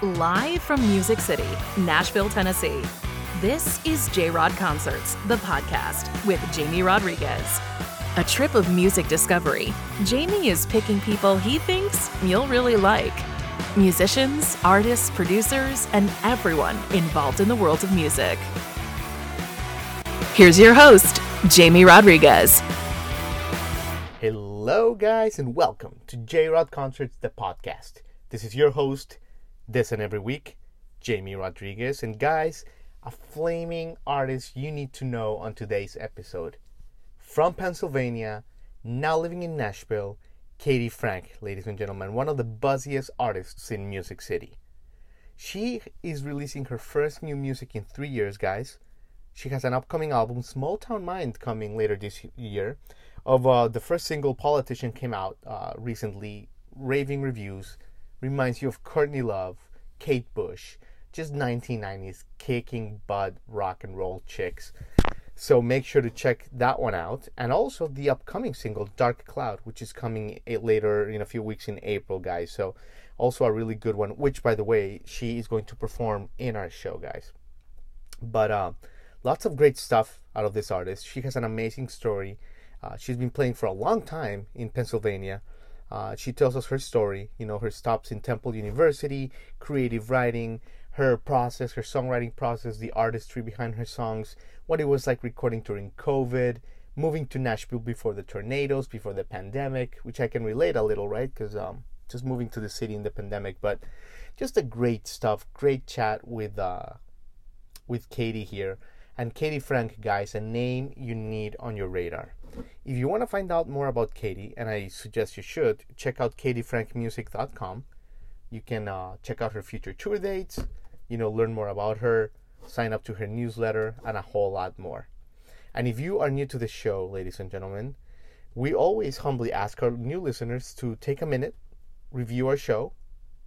Live from Music City, Nashville, Tennessee. This is J Rod Concerts, the podcast with Jamie Rodriguez. A trip of music discovery. Jamie is picking people he thinks you'll really like musicians, artists, producers, and everyone involved in the world of music. Here's your host, Jamie Rodriguez. Hello, guys, and welcome to J Rod Concerts, the podcast. This is your host, this and every week, Jamie Rodriguez. And, guys, a flaming artist you need to know on today's episode. From Pennsylvania, now living in Nashville, Katie Frank, ladies and gentlemen, one of the buzziest artists in Music City. She is releasing her first new music in three years, guys. She has an upcoming album, Small Town Mind, coming later this year of uh, the first single politician came out uh, recently raving reviews reminds you of courtney love kate bush just 1990s kicking butt rock and roll chicks. So make sure to check that one out. And also the upcoming single dark cloud which is coming later in a few weeks in april guys. So also a really good one which by the way she is going to perform in our show guys. But uh, lots of great stuff out of this artist. She has an amazing story. Uh, she's been playing for a long time in Pennsylvania. Uh, she tells us her story, you know, her stops in Temple University, creative writing, her process, her songwriting process, the artistry behind her songs, what it was like recording during COVID, moving to Nashville before the tornadoes, before the pandemic, which I can relate a little, right? Because um, just moving to the city in the pandemic, but just a great stuff, great chat with uh, with Katie here. And Katie Frank, guys, a name you need on your radar. If you want to find out more about Katie, and I suggest you should, check out katiefrankmusic.com. You can uh, check out her future tour dates, you know, learn more about her, sign up to her newsletter, and a whole lot more. And if you are new to the show, ladies and gentlemen, we always humbly ask our new listeners to take a minute, review our show,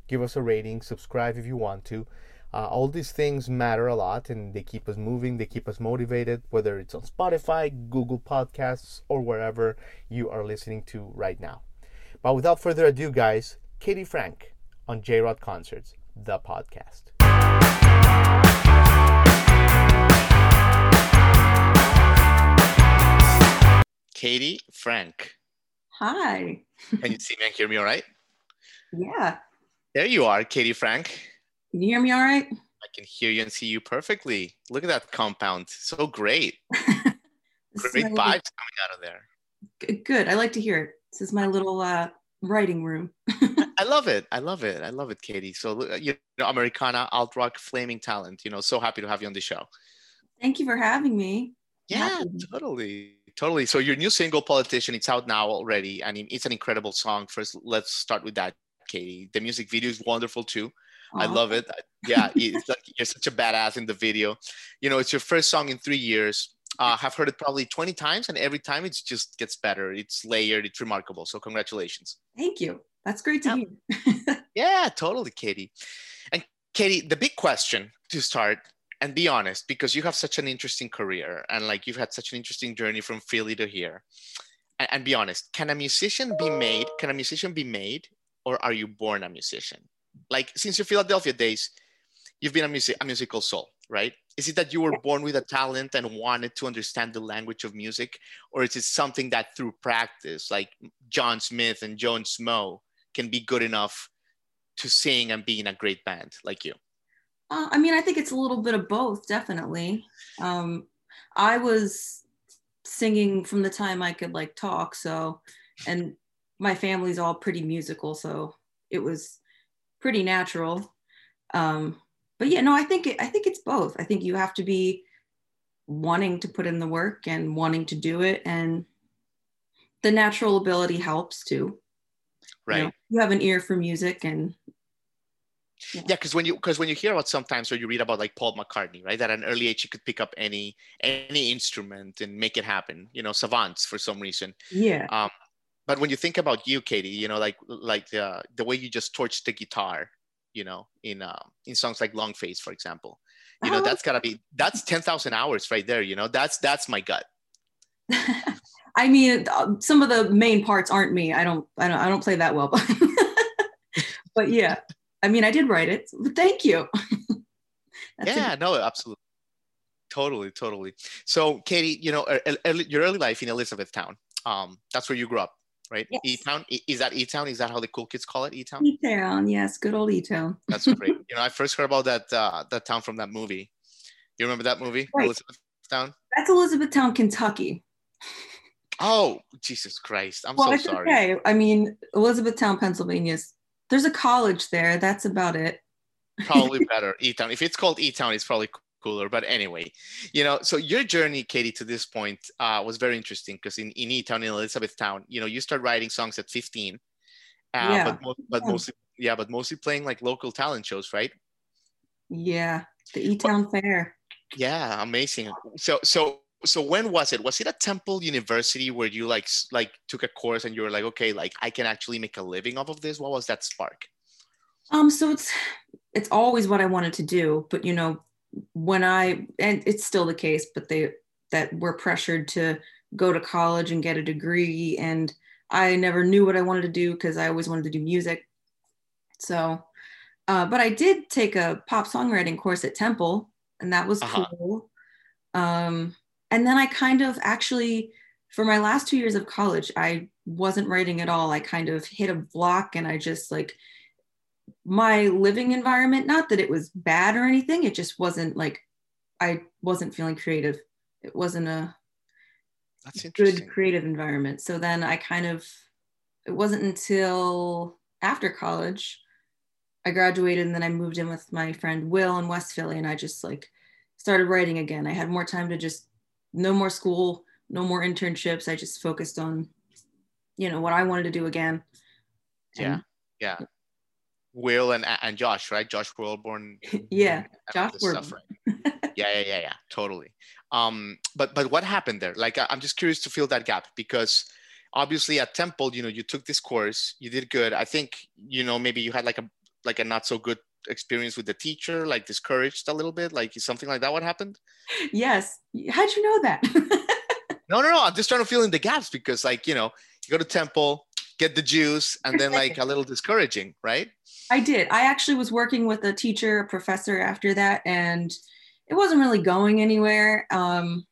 give us a rating, subscribe if you want to, uh, all these things matter a lot and they keep us moving, they keep us motivated, whether it's on Spotify, Google Podcasts, or wherever you are listening to right now. But without further ado, guys, Katie Frank on J Rod Concerts, the podcast. Katie Frank. Hi. Can you see me and hear me all right? Yeah. There you are, Katie Frank. Can you hear me all right? I can hear you and see you perfectly. Look at that compound. So great. great vibes coming out of there. Good. I like to hear it. This is my little uh, writing room. I love it. I love it. I love it, Katie. So, you know, Americana, alt rock, flaming talent. You know, so happy to have you on the show. Thank you for having me. Yeah, totally. Totally. So, your new single, Politician, it's out now already. I and it's an incredible song. First, let's start with that, Katie. The music video is wonderful too. I love it. Yeah, it's like you're such a badass in the video. You know, it's your first song in three years. Uh, have heard it probably 20 times, and every time it just gets better. It's layered. It's remarkable. So congratulations. Thank you. That's great to yeah. hear. yeah, totally, Katie. And Katie, the big question to start and be honest, because you have such an interesting career and like you've had such an interesting journey from Philly to here. And, and be honest, can a musician be made? Can a musician be made, or are you born a musician? Like since your Philadelphia days, you've been a, music, a musical soul, right? Is it that you were born with a talent and wanted to understand the language of music, or is it something that through practice, like John Smith and Joan Smo, can be good enough to sing and be in a great band like you? Uh, I mean, I think it's a little bit of both, definitely. Um, I was singing from the time I could like talk, so, and my family's all pretty musical, so it was pretty natural. Um, but yeah, no, I think it, I think it's both. I think you have to be wanting to put in the work and wanting to do it, and the natural ability helps too. Right. You, know, you have an ear for music, and yeah because when you because when you hear about sometimes or you read about like paul mccartney right at an early age he could pick up any any instrument and make it happen you know savants for some reason yeah um but when you think about you katie you know like like the the way you just torched the guitar you know in uh, in songs like long face for example you know oh. that's gotta be that's 10000 hours right there you know that's that's my gut i mean uh, some of the main parts aren't me i don't i don't, I don't play that well but but yeah I mean, I did write it, thank you. yeah, no, absolutely. Totally, totally. So, Katie, you know, early, your early life in Elizabethtown, um, that's where you grew up, right? Yes. E-Town, is that E-Town? Is that how the cool kids call it, E-Town? E-Town, yes, good old E-Town. that's great. You know, I first heard about that uh, that town from that movie. You remember that movie, right. Elizabethtown? That's Elizabethtown, Kentucky. Oh, Jesus Christ! I'm well, so sorry. Okay, I mean, Elizabethtown, Pennsylvania. There's a college there. That's about it. probably better, E-Town. If it's called E-Town, it's probably cooler. But anyway, you know, so your journey, Katie, to this point uh, was very interesting because in, in E-Town, in Elizabethtown, you know, you start writing songs at 15. Uh, yeah. But, but yeah. mostly, yeah, but mostly playing like local talent shows, right? Yeah, the E-Town Fair. Yeah, amazing. So, so, so when was it? Was it at Temple University where you like like took a course and you were like, okay, like I can actually make a living off of this? What was that spark? Um, so it's it's always what I wanted to do, but you know, when I and it's still the case, but they that we're pressured to go to college and get a degree and I never knew what I wanted to do because I always wanted to do music. So, uh, but I did take a pop songwriting course at Temple, and that was uh-huh. cool. Um, and then I kind of actually, for my last two years of college, I wasn't writing at all. I kind of hit a block, and I just like my living environment not that it was bad or anything it just wasn't like i wasn't feeling creative. It wasn't a That's good creative environment. So then i kind of it wasn't until after college i graduated and then i moved in with my friend will in west philly and i just like started writing again. I had more time to just no more school no more internships. I just focused on you know what i wanted to do again. Yeah. Yeah Will and and Josh, right? Josh Wilborn. yeah, Josh Stuff, right? yeah, yeah, yeah, yeah, totally. Um, but but what happened there? Like, I'm just curious to fill that gap because obviously at Temple, you know, you took this course, you did good. I think you know maybe you had like a like a not so good experience with the teacher, like discouraged a little bit, like something like that. What happened? Yes. How'd you know that? no, no, no. I'm just trying to fill in the gaps because, like, you know, you go to Temple, get the juice, and then like a little discouraging, right? I did. I actually was working with a teacher, a professor after that, and it wasn't really going anywhere. Um,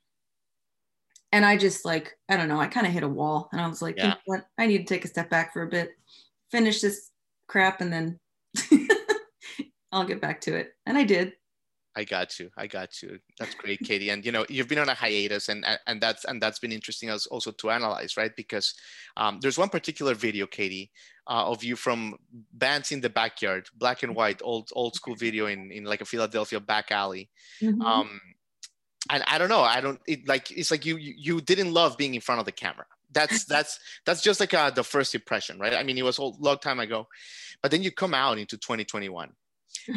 and I just like, I don't know, I kind of hit a wall and I was like, yeah. you know what? I need to take a step back for a bit, finish this crap, and then I'll get back to it. And I did. I got you. I got you. That's great, Katie. And you know, you've been on a hiatus, and and that's and that's been interesting as also to analyze, right? Because um, there's one particular video, Katie, uh, of you from bands in the backyard, black and white, old old school video in in like a Philadelphia back alley. Mm-hmm. Um, and I don't know. I don't it, like. It's like you you didn't love being in front of the camera. That's that's that's just like uh, the first impression, right? I mean, it was a long time ago, but then you come out into 2021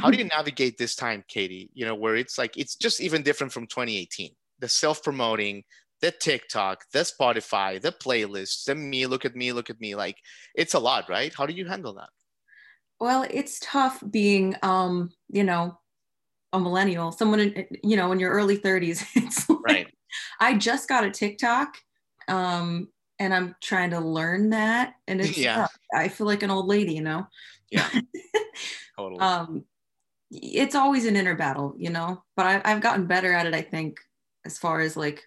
how do you navigate this time, Katie? You know, where it's like it's just even different from 2018. The self-promoting, the TikTok, the Spotify, the playlists, the me, look at me, look at me. Like it's a lot, right? How do you handle that? Well, it's tough being um, you know, a millennial, someone in you know, in your early 30s. It's like, right. I just got a TikTok. Um, and I'm trying to learn that. And it's yeah. Tough. I feel like an old lady, you know? Yeah. totally. Um, it's always an inner battle, you know, but I, I've gotten better at it, I think, as far as like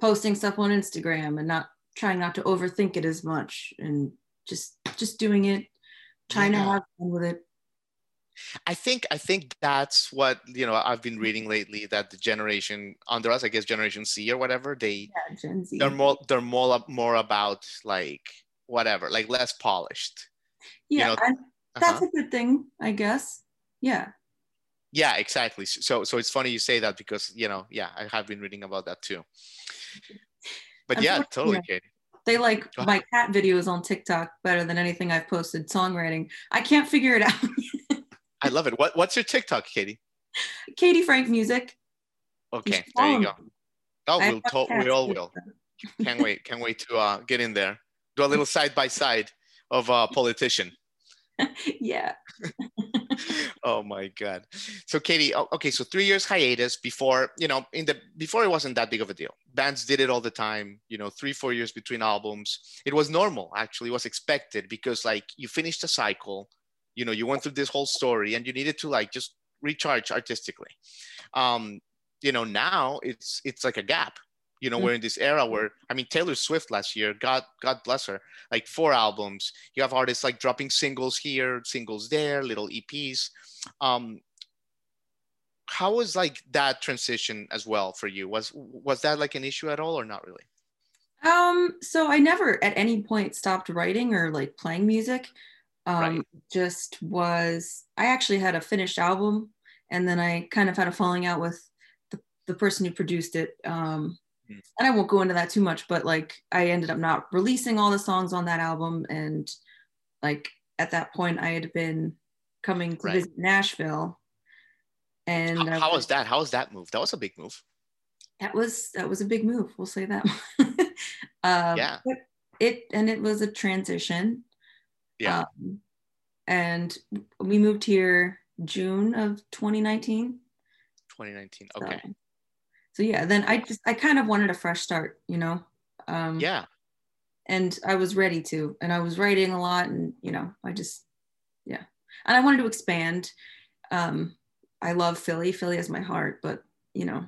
posting stuff on Instagram and not trying not to overthink it as much and just just doing it, trying yeah. to have fun with it. I think I think that's what you know I've been reading lately that the generation under us, I guess Generation Z or whatever, they yeah, Gen Z. they're more they're more more about like whatever, like less polished. Yeah, you know? that's uh-huh. a good thing, I guess. Yeah yeah exactly so so it's funny you say that because you know yeah i have been reading about that too. But yeah totally Katie. they like my cat videos on tiktok better than anything i've posted songwriting. I can't figure it out. I love it. What, what's your tiktok katie? Katie frank music. Okay there you go. oh we'll to- we all will. can't wait can't wait to uh, get in there. Do a little side by side of a politician. Yeah oh my god. So katie okay so three years hiatus before you know in the before it wasn't that big of a deal. Bands did it all the time you know three four years between albums. It was normal actually. It was expected because like you finished a cycle you know you went through this whole story and you needed to like just recharge artistically. Um you know now it's it's like a gap you know mm-hmm. we're in this era where i mean taylor swift last year god god bless her like four albums you have artists like dropping singles here singles there little eps um how was like that transition as well for you was was that like an issue at all or not really um so i never at any point stopped writing or like playing music um right. just was i actually had a finished album and then i kind of had a falling out with the, the person who produced it um. And i won't go into that too much but like i ended up not releasing all the songs on that album and like at that point i had been coming to right. visit nashville and how, how was that how was that move that was a big move that was that was a big move we'll say that um, yeah it and it was a transition yeah. Um, and we moved here June of 2019. 2019. Okay. So, so, yeah, then I just I kind of wanted a fresh start, you know. Um, yeah. And I was ready to, and I was writing a lot, and you know, I just yeah, and I wanted to expand. Um, I love Philly. Philly is my heart, but you know,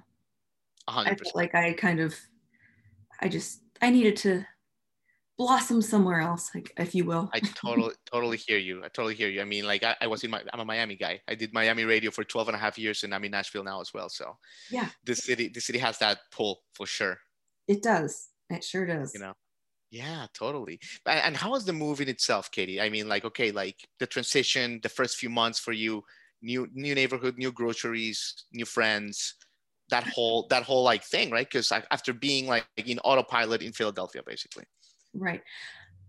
100%. I felt like I kind of, I just I needed to blossom somewhere else, like if you will. I totally, totally hear you. I totally hear you. I mean, like I, I, was in my, I'm a Miami guy. I did Miami radio for 12 and a half years and I'm in Nashville now as well. So yeah, the city, the city has that pull for sure. It does. It sure does. You know? Yeah, totally. And how was the move in itself, Katie? I mean, like, okay, like the transition, the first few months for you, new, new neighborhood, new groceries, new friends, that whole, that whole like thing, right? Because after being like in autopilot in Philadelphia, basically. Right.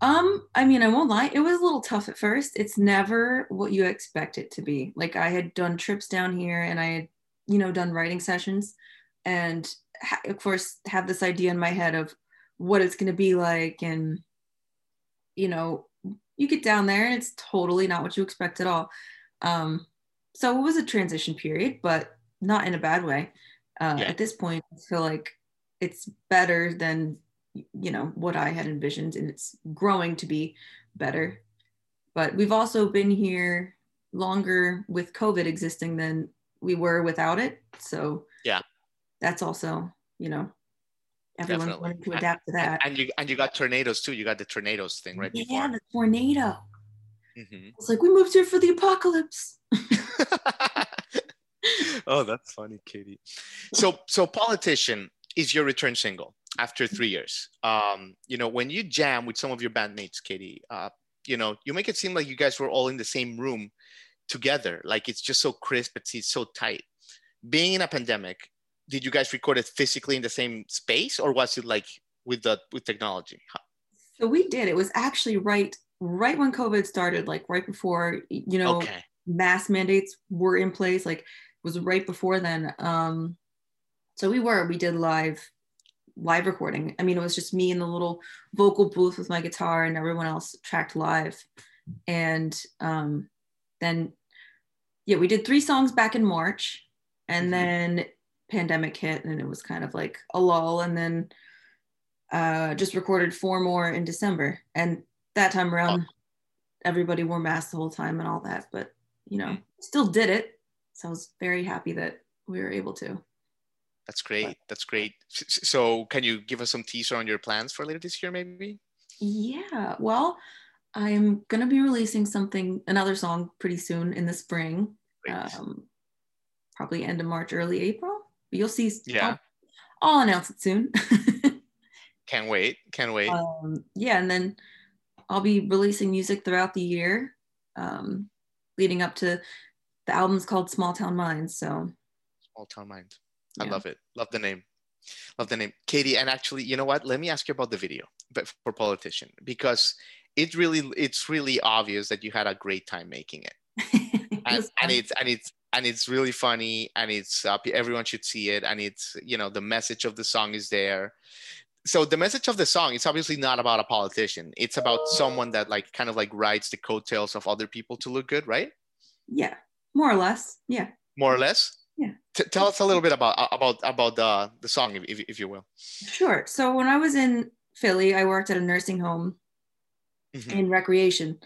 Um, I mean, I won't lie, it was a little tough at first. It's never what you expect it to be. Like I had done trips down here and I had, you know, done writing sessions and ha- of course have this idea in my head of what it's going to be like and you know, you get down there and it's totally not what you expect at all. Um, so it was a transition period, but not in a bad way. Uh, yeah. At this point, I feel like it's better than you know what I had envisioned, and it's growing to be better. But we've also been here longer with COVID existing than we were without it. So yeah, that's also you know everyone's Definitely. learning to adapt to that. And, and, you and you got tornadoes too. You got the tornadoes thing right yeah, before. The tornado. Mm-hmm. It's like we moved here for the apocalypse. oh, that's funny, Katie. So, so politician is your return single after three years. Um, you know, when you jam with some of your bandmates, Katie, uh, you know, you make it seem like you guys were all in the same room together. Like it's just so crisp, it's so tight. Being in a pandemic, did you guys record it physically in the same space, or was it like with the with technology? So we did. It was actually right right when COVID started, like right before you know okay. mass mandates were in place. Like it was right before then. Um, so we were we did live live recording. I mean, it was just me in the little vocal booth with my guitar, and everyone else tracked live. And um, then, yeah, we did three songs back in March, and mm-hmm. then pandemic hit, and it was kind of like a lull. And then uh, just recorded four more in December, and that time around, everybody wore masks the whole time and all that. But you know, still did it. So I was very happy that we were able to. That's great. That's great. So, can you give us some teaser on your plans for later this year, maybe? Yeah. Well, I'm gonna be releasing something, another song, pretty soon in the spring. Um, probably end of March, early April. But you'll see. Yeah. I'll, I'll announce it soon. Can't wait. Can't wait. Um, yeah, and then I'll be releasing music throughout the year, um, leading up to the album's called Small Town Minds. So. Small Town Minds. I love it. Love the name. Love the name. Katie, and actually, you know what? Let me ask you about the video but for politician because it really it's really obvious that you had a great time making it. and, and it's and it's and it's really funny and it's uh, everyone should see it and it's you know the message of the song is there so the message of the song it's obviously not about a politician it's about someone that like kind of like rides the coattails of other people to look good right yeah more or less yeah more or less yeah. T- tell us a little bit about about about the the song, if, if, you will. Sure. So when I was in Philly, I worked at a nursing home mm-hmm. in recreation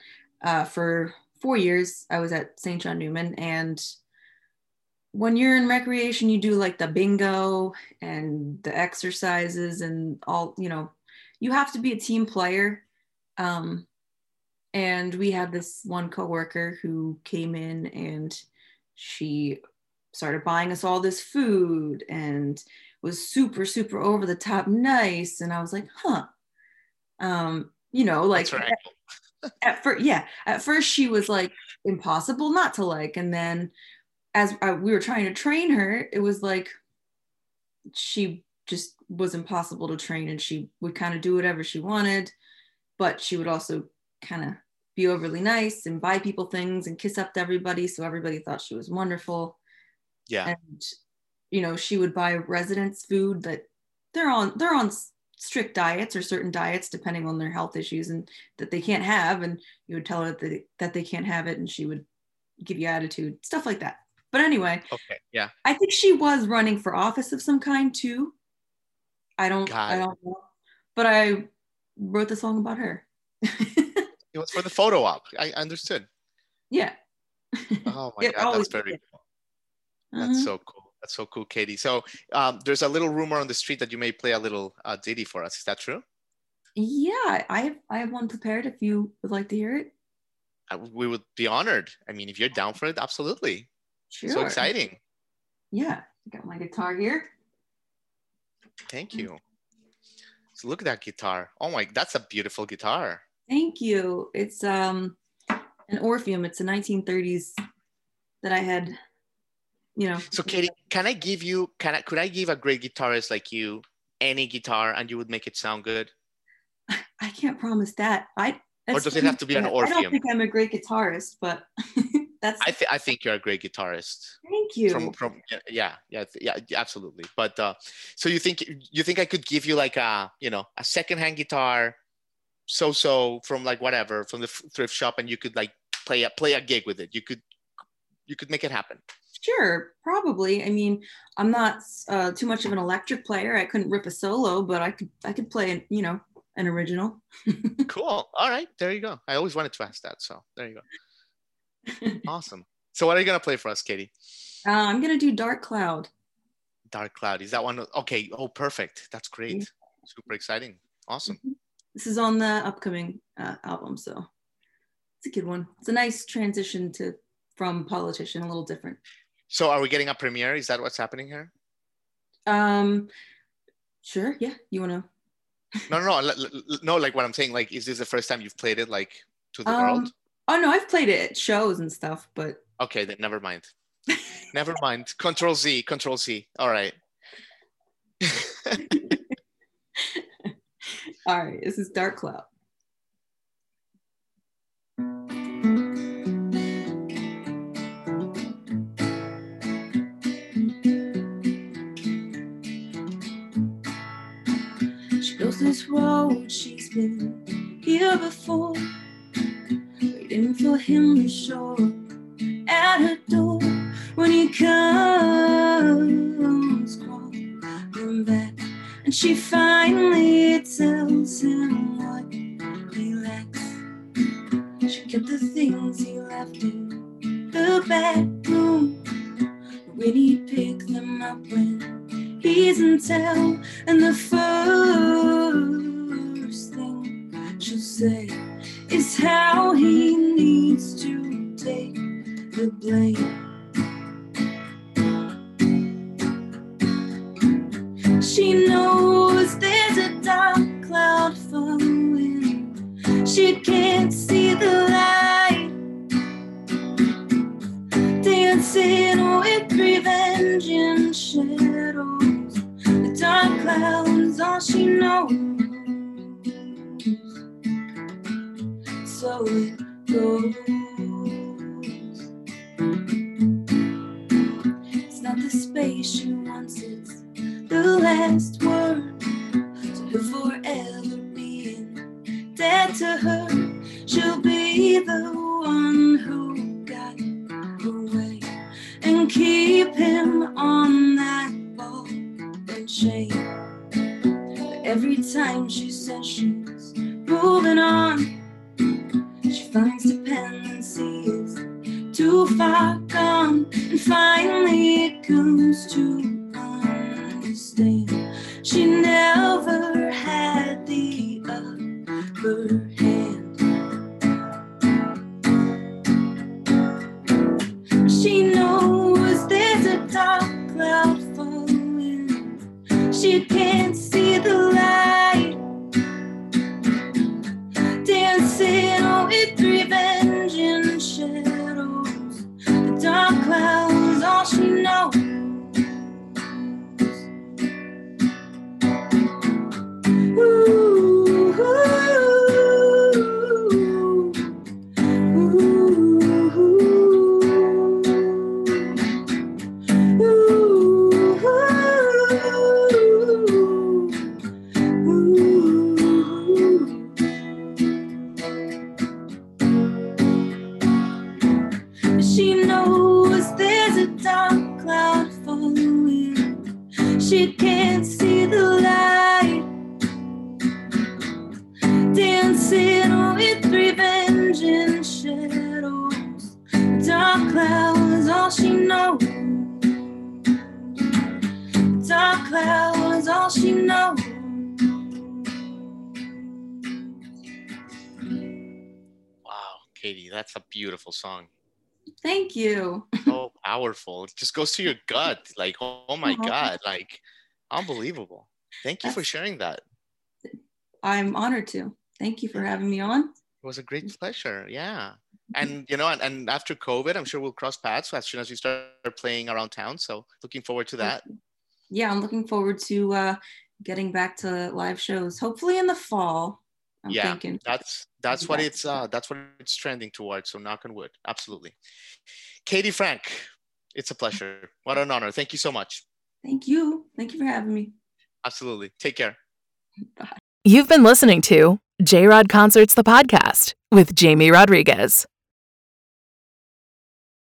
uh, for four years I was at St. John Neumann. And when you're in recreation, you do like the bingo and the exercises and all, you know, you have to be a team player. Um, and we had this one coworker who came in and she started buying us all this food and was super, super over the top nice. And I was like, huh. Um, you know, like right. at, at first, yeah, at first she was like impossible not to like. And then as I, we were trying to train her, it was like she just was impossible to train and she would kind of do whatever she wanted, but she would also kind of be overly nice and buy people things and kiss up to everybody. So everybody thought she was wonderful. Yeah. And, you know, she would buy residents food that they're on, they're on strict diets or certain diets depending on their health issues and that they can't have. And you would tell her that they, that they can't have it and she would give you attitude, stuff like that. But anyway, Okay. Yeah. I think she was running for office of some kind too. I don't I don't know. But I wrote the song about her. It was for the photo op. I understood. yeah. Oh my It god, that's very. That's Mhm. so cool. That's so cool, Katie. So um, there's a little rumor on the street that you may play a little uh, ditty for us. Is that true? Yeah, I have I have one prepared if you would like to hear it. Uh, we would be honored. I mean, if you're down for it, absolutely. Sure. So exciting. Yeah. I got my guitar here. Thank you. So look at that guitar. Oh my, that's a beautiful guitar. Thank you. It's um an Orpheum. It's a 1930s that I had, you know. So Katie, can I give you, can I, could I give a great guitarist like you any guitar and you would make it sound good? I can't promise that. I Or does it have to be an Orpheum? I don't think I'm a great guitarist, but that's I, th- I think you're a great guitarist. thank you. from from yeah yeah yeah absolutely but uh so you think you think i could give you like a you know a secondhand guitar so so from like whatever from the thrift shop and you could like play a play a gig with it you could you could make it happen Sure, probably. I mean, I'm not uh, too much of an electric player. I couldn't rip a solo, but I could I could play, you know, an original. cool. All right. There you go. I always wanted to ask that so there you go. Awesome. So what are you gonna play for us katie? Uh, I'm gonna do Dark Cloud. dark cloud. Is that one okay. Oh perfect. That's great. Super exciting. Awesome. This is on the upcoming uh, album, so it's a good one. It's a nice transition to from politician, a little different. So are we getting a premiere is that what's happening here Um, sure, yeah. You wanna? no no no no like what i'm saying like is this the first time you've played it like to the Um, world Oh no, I've played it at shows and stuff, but Okay, then never mind. never mind. Control Z, Control Z. All right. all right. This is Dark Cloud. This road, she's been here before, waiting for him to show up at her door when he comes crawling back, and she finally tells him what he lacks. She kept the things he left in the bedroom when he picked them up when he's in town, and the she'll say is how he needs to take the blame. Upper beautiful song. Thank you. So powerful. It just goes to your gut. Like, oh, my. God, like unbelievable. Thank you for sharing that. I'm honored to. Thank you for having me on. It was a great pleasure. Yeah. And you know, and, and after COVID, I'm sure we'll cross paths as soon as you start playing around town. So looking forward to that. Yeah, I'm looking forward to uh, getting back to live shows. Hopefully in the fall. I'm Yeah. thinking. That's that's be what it's uh that's what it's trending towards. So knock on wood. Absolutely. Katie Frank, it's a pleasure. What an honor. Thank you so much. Thank you. Thank you for having me. Absolutely. Take care. You've been listening to J Rod Concerts, the podcast with Jamie Rodriguez.